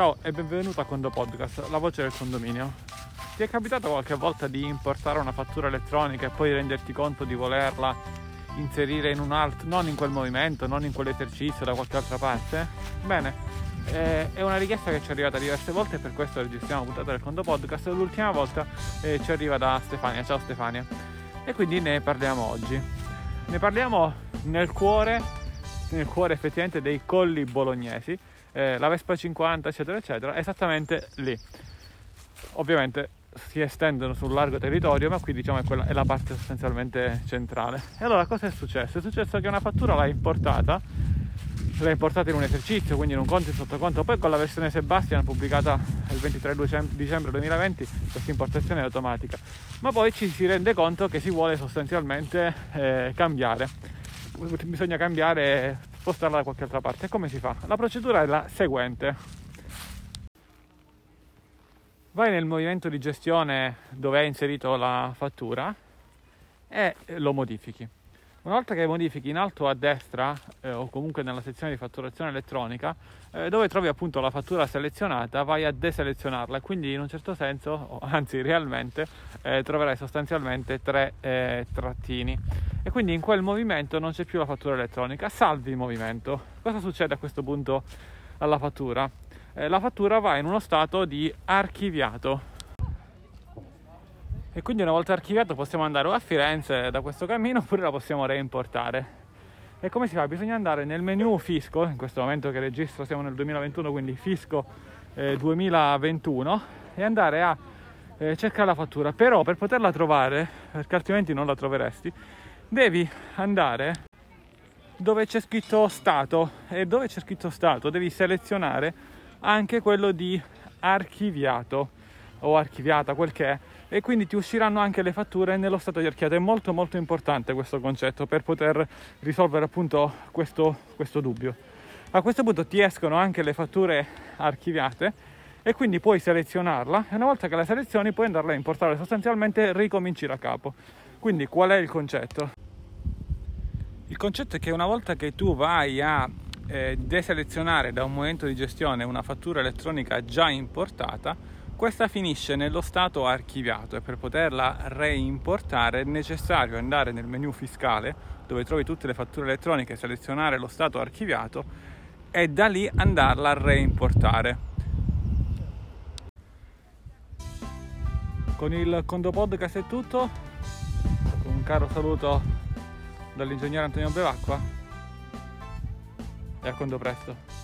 Ciao e benvenuto a Condo Podcast, la voce del condominio. Ti è capitato qualche volta di importare una fattura elettronica e poi renderti conto di volerla inserire in un altro, non in quel movimento, non in quell'esercizio, da qualche altra parte? Bene, eh, è una richiesta che ci è arrivata diverse volte e per questo registriamo puntata del Condo Podcast. L'ultima volta eh, ci arriva da Stefania. Ciao Stefania. E quindi ne parliamo oggi. Ne parliamo nel cuore, nel cuore effettivamente dei colli bolognesi eh, la Vespa 50 eccetera eccetera esattamente lì. Ovviamente si estendono sul largo territorio ma qui diciamo è, quella, è la parte sostanzialmente centrale. E allora cosa è successo? è successo che una fattura l'ha importata l'ha importata in un esercizio quindi in un conto e sottoconto poi con la versione Sebastian pubblicata il 23 dicembre 2020 questa importazione è automatica. Ma poi ci si rende conto che si vuole sostanzialmente eh, cambiare. Bisogna cambiare spostarla da qualche altra parte. Come si fa? La procedura è la seguente. Vai nel movimento di gestione dove hai inserito la fattura e lo modifichi. Una volta che modifichi in alto a destra eh, o comunque nella sezione di fatturazione elettronica eh, dove trovi appunto la fattura selezionata vai a deselezionarla e quindi in un certo senso, anzi realmente, eh, troverai sostanzialmente tre eh, trattini e quindi in quel movimento non c'è più la fattura elettronica, salvi il movimento. Cosa succede a questo punto alla fattura? Eh, la fattura va in uno stato di archiviato e quindi una volta archiviato possiamo andare o a Firenze da questo cammino oppure la possiamo reimportare. E come si fa? Bisogna andare nel menu fisco, in questo momento che registro siamo nel 2021, quindi fisco eh, 2021, e andare a eh, cercare la fattura. Però per poterla trovare, perché altrimenti non la troveresti, devi andare dove c'è scritto stato e dove c'è scritto stato devi selezionare anche quello di archiviato o archiviata quel che è e quindi ti usciranno anche le fatture nello stato di archiviato. È molto molto importante questo concetto per poter risolvere appunto questo, questo dubbio. A questo punto ti escono anche le fatture archiviate e quindi puoi selezionarla. E una volta che la selezioni puoi andarla a importare. Sostanzialmente ricominci da capo. Quindi qual è il concetto? Il concetto è che una volta che tu vai a eh, deselezionare da un momento di gestione una fattura elettronica già importata, questa finisce nello stato archiviato e per poterla reimportare è necessario andare nel menu fiscale dove trovi tutte le fatture elettroniche, selezionare lo stato archiviato e da lì andarla a reimportare. Con il Condo Podcast è tutto, un caro saluto dall'ingegnere Antonio Bevacqua e a quando presto.